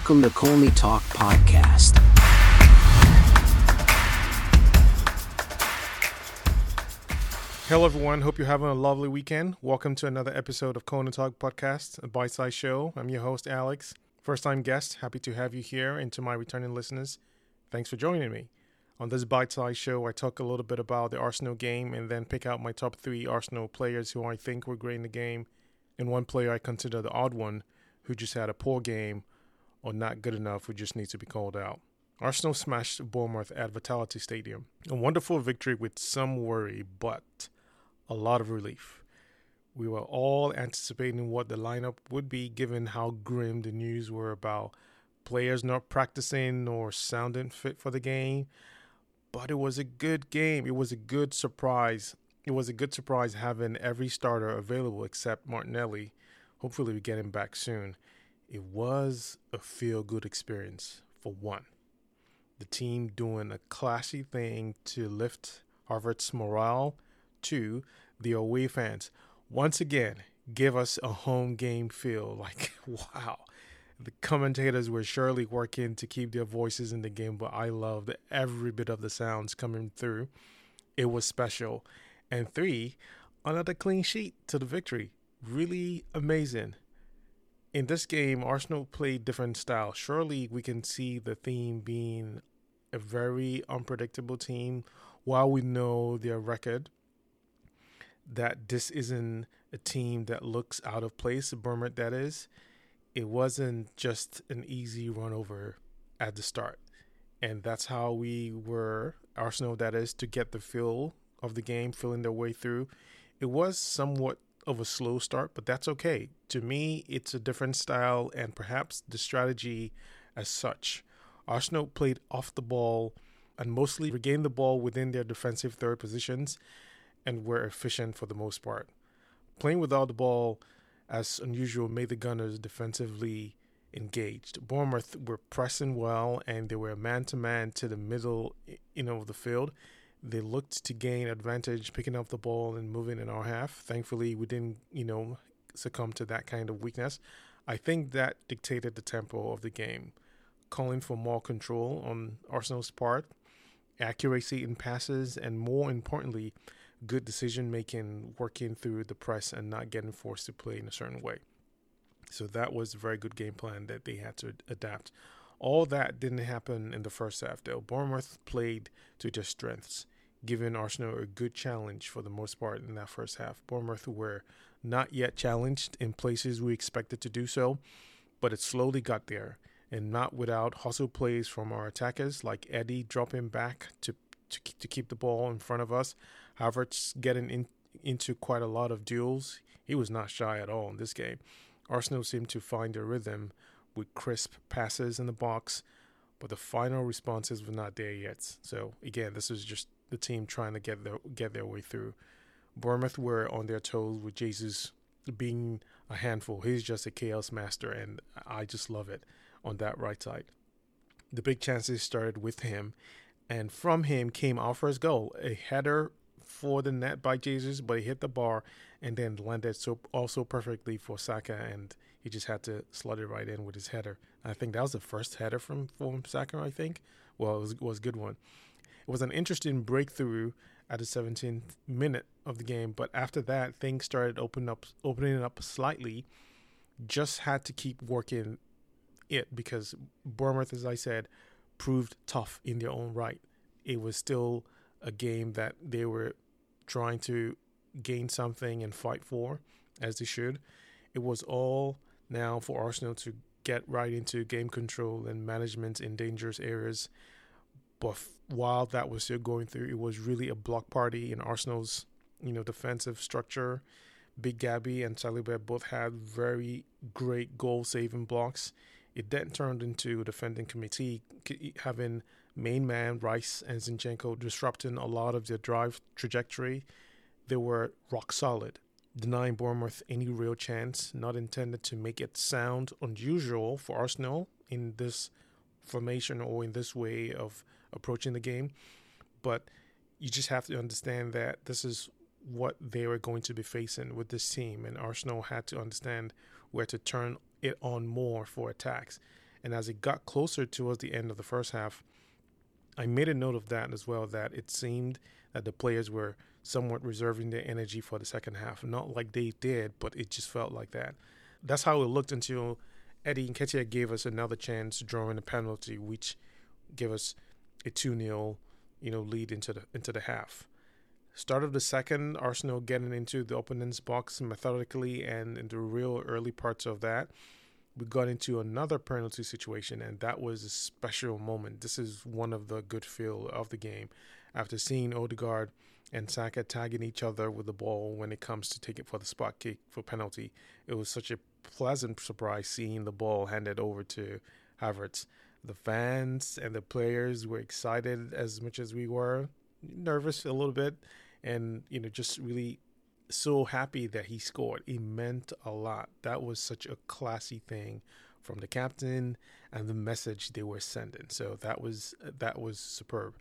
Welcome to Colney Talk Podcast. Hello, everyone. Hope you're having a lovely weekend. Welcome to another episode of Colney Talk Podcast, a bite sized show. I'm your host, Alex. First time guest, happy to have you here. And to my returning listeners, thanks for joining me. On this bite sized show, I talk a little bit about the Arsenal game and then pick out my top three Arsenal players who I think were great in the game, and one player I consider the odd one who just had a poor game or not good enough who just needs to be called out. Arsenal smashed Bournemouth at Vitality Stadium. A wonderful victory with some worry, but a lot of relief. We were all anticipating what the lineup would be given how grim the news were about players not practicing or sounding fit for the game. But it was a good game. It was a good surprise. It was a good surprise having every starter available except Martinelli. Hopefully, we get him back soon. It was a feel good experience for one. The team doing a classy thing to lift Havertz's morale to the away fans. Once again, give us a home game feel. Like, wow. The commentators were surely working to keep their voices in the game, but I loved every bit of the sounds coming through. It was special. And three, another clean sheet to the victory. Really amazing. In this game, Arsenal played different styles. Surely we can see the theme being a very unpredictable team. While we know their record, that this isn't a team that looks out of place, Bournemouth that is, it wasn't just an easy run over at the start. And that's how we were, Arsenal that is, to get the feel of the game, feeling their way through. It was somewhat of a slow start, but that's okay. To me, it's a different style and perhaps the strategy as such. Arsenal played off the ball and mostly regained the ball within their defensive third positions and were efficient for the most part. Playing without the ball, as unusual, made the Gunners defensively engaged. Bournemouth were pressing well, and they were man to man to the middle, you know, of the field. They looked to gain advantage, picking up the ball and moving in our half. Thankfully, we didn't, you know, succumb to that kind of weakness. I think that dictated the tempo of the game, calling for more control on Arsenal's part, accuracy in passes, and more importantly, good decision making, working through the press and not getting forced to play in a certain way. So that was a very good game plan that they had to adapt. All that didn't happen in the first half, though. Bournemouth played to their strengths, giving Arsenal a good challenge for the most part in that first half. Bournemouth were not yet challenged in places we expected to do so, but it slowly got there, and not without hustle plays from our attackers like Eddie dropping back to to, to keep the ball in front of us. Havertz getting in, into quite a lot of duels. He was not shy at all in this game. Arsenal seemed to find their rhythm with crisp passes in the box, but the final responses were not there yet. So again, this was just the team trying to get their get their way through. Bournemouth were on their toes with Jesus being a handful. He's just a chaos master, and I just love it on that right side. The big chances started with him, and from him came our first goal, a header for the net by Jesus, but he hit the bar and then landed so also perfectly for Saka, and he just had to slot it right in with his header. I think that was the first header from from Saka. I think. Well, it was, was a good one. It was an interesting breakthrough at the 17th minute of the game, but after that, things started opening up, opening up slightly. Just had to keep working it because Bournemouth, as I said, proved tough in their own right. It was still a game that they were trying to gain something and fight for, as they should. It was all now for Arsenal to get right into game control and management in dangerous areas. But while that was still going through, it was really a block party in Arsenal's, you know, defensive structure. Big Gabby and Saliba both had very great goal saving blocks. It then turned into a defending committee, having main man Rice and Zinchenko disrupting a lot of their drive trajectory. They were rock solid, denying Bournemouth any real chance, not intended to make it sound unusual for Arsenal in this formation or in this way of approaching the game. But you just have to understand that this is what they were going to be facing with this team, and Arsenal had to understand where to turn it on more for attacks. And as it got closer towards the end of the first half, I made a note of that as well. That it seemed that the players were somewhat reserving their energy for the second half. Not like they did, but it just felt like that. That's how it looked until Eddie Nketiah gave us another chance drawing a penalty, which gave us a 2 0 you know, lead into the into the half. Start of the second, Arsenal getting into the opponent's box methodically, and in the real early parts of that, we got into another penalty situation, and that was a special moment. This is one of the good feel of the game. After seeing Odegaard and Saka tagging each other with the ball when it comes to taking for the spot kick for penalty, it was such a pleasant surprise seeing the ball handed over to Havertz. The fans and the players were excited as much as we were, nervous a little bit, and you know just really so happy that he scored. It meant a lot. That was such a classy thing from the captain and the message they were sending. So that was that was superb.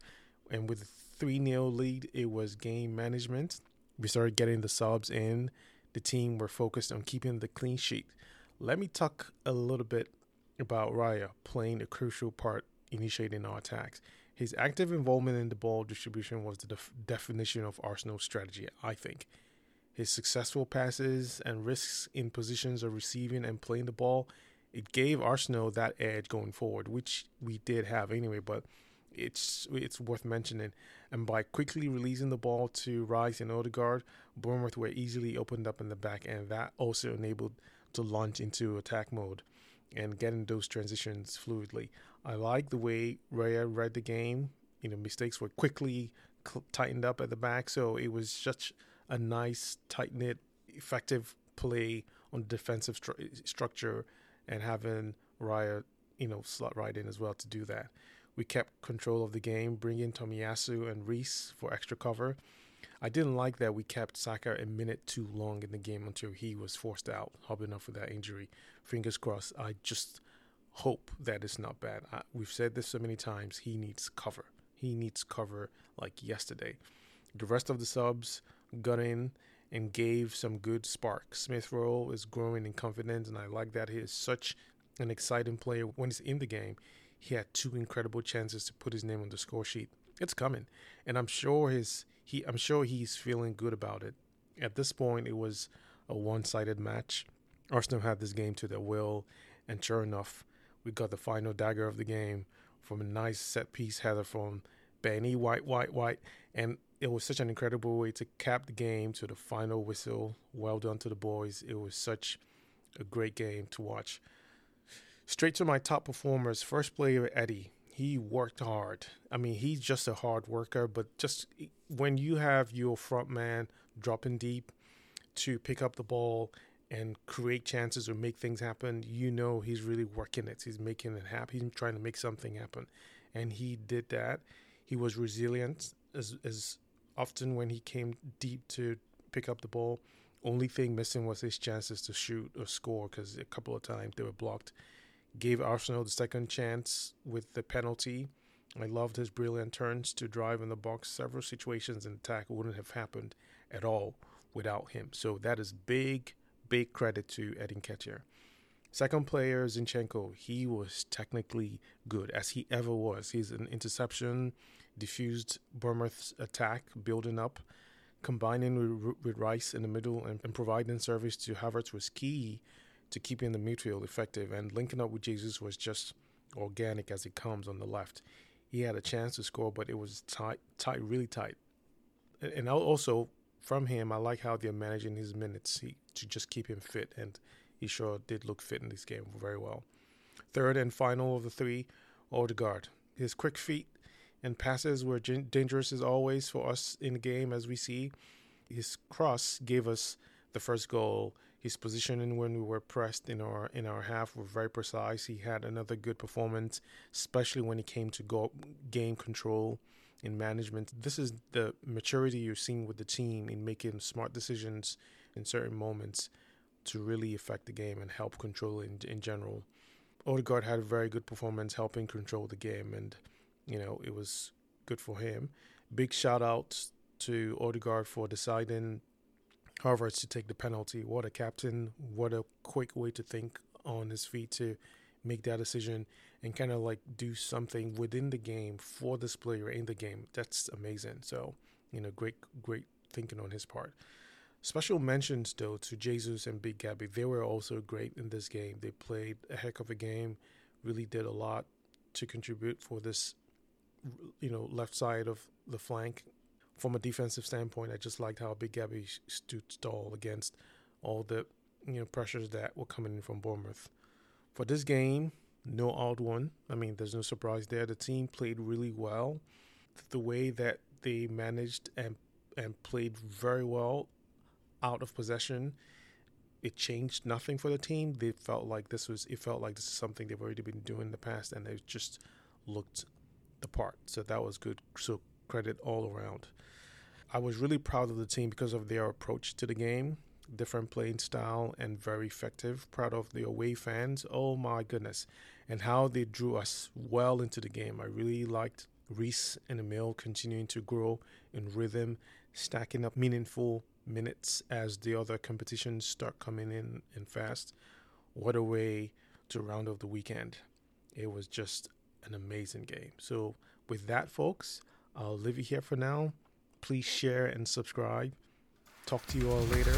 And with 3 0 lead, it was game management. We started getting the subs in. The team were focused on keeping the clean sheet. Let me talk a little bit about Raya playing a crucial part initiating our attacks. His active involvement in the ball distribution was the def- definition of Arsenal's strategy, I think. His successful passes and risks in positions of receiving and playing the ball, it gave Arsenal that edge going forward, which we did have anyway, but it's it's worth mentioning. And by quickly releasing the ball to Rice and Odegaard, Bournemouth were easily opened up in the back, and that also enabled to launch into attack mode and getting those transitions fluidly. I like the way Raya read the game. You know, mistakes were quickly cl- tightened up at the back, so it was such a nice, tight knit, effective play on defensive stru- structure, and having Raya, you know, slot right in as well to do that. We kept control of the game, bringing Tomiyasu and Reiss for extra cover. I didn't like that we kept Saka a minute too long in the game until he was forced out, hobbling up for that injury. Fingers crossed. I just hope that it's not bad. I, we've said this so many times. He needs cover. He needs cover like yesterday. The rest of the subs got in and gave some good spark. Smith Rowe is growing in confidence, and I like that he is such an exciting player when he's in the game. He had two incredible chances to put his name on the score sheet. It's coming, and I'm sure his he I'm sure he's feeling good about it. At this point, it was a one-sided match. Arsenal had this game to their will, and sure enough, we got the final dagger of the game from a nice set piece header from Benny White, White, White, and it was such an incredible way to cap the game to the final whistle. Well done to the boys. It was such a great game to watch. Straight to my top performers. First player, Eddie. He worked hard. I mean, he's just a hard worker, but just when you have your front man dropping deep to pick up the ball and create chances or make things happen, you know he's really working it. He's making it happen. He's trying to make something happen. And he did that. He was resilient as as often when he came deep to pick up the ball. Only thing missing was his chances to shoot or score because a couple of times they were blocked. Gave Arsenal the second chance with the penalty. I loved his brilliant turns to drive in the box. Several situations in attack wouldn't have happened at all without him. So that is big, big credit to Eddie Nketiah. Second player, Zinchenko. He was technically good, as he ever was. He's an interception, diffused Bournemouth's attack, building up, combining with, with Rice in the middle, and, and, providing service to Havertz was key to keeping the midfield effective. And linking up with Jesus was just organic as it comes on the left. He had a chance to score, but it was tight, tight, really tight. And also from him, I like how they're managing his minutes he, to just keep him fit and he sure did look fit in this game very well. Third and final of the three, Odegaard. His quick feet and passes were dangerous as always for us in the game, as we see. His cross gave us the first goal. His positioning when we were pressed in our in our half were very precise. He had another good performance, especially when it came to game control and management. This is the maturity you're seeing with the team in making smart decisions in certain moments to really affect the game and help control in, in general. Odegaard had a very good performance helping control the game, and you know it was good for him. Big shout out to Odegaard for deciding Havertz to take the penalty. What a captain! What a quick way to think on his feet to make that decision and kind of like do something within the game for this player in the game. That's amazing. So, you know, great, great thinking on his part. Special mentions though to Jesus and Big Gabby. They were also great in this game. They played a heck of a game, really did a lot to contribute for this, you know, left side of the flank. From a defensive standpoint, I just liked how Big Gabby stood tall against all the you know pressures that were coming in from Bournemouth. For this game, no odd one. I mean, there's no surprise there. The team played really well. The way that they managed and and played very well out of possession, it changed nothing for the team. They felt like this was it felt like this is something they've already been doing in the past, and they just looked the part. So that was good. So credit all around. I was really proud of the team because of their approach to the game different playing style and very effective. Proud of the away fans. Oh my goodness. And how they drew us well into the game. I really liked Reiss and Emile continuing to grow in rhythm, stacking up meaningful minutes as the other competitions start coming in and fast. What a way to round off the weekend. It was just an amazing game. So, with that, folks, I'll leave you here for now. Please share and subscribe. Talk to you all later.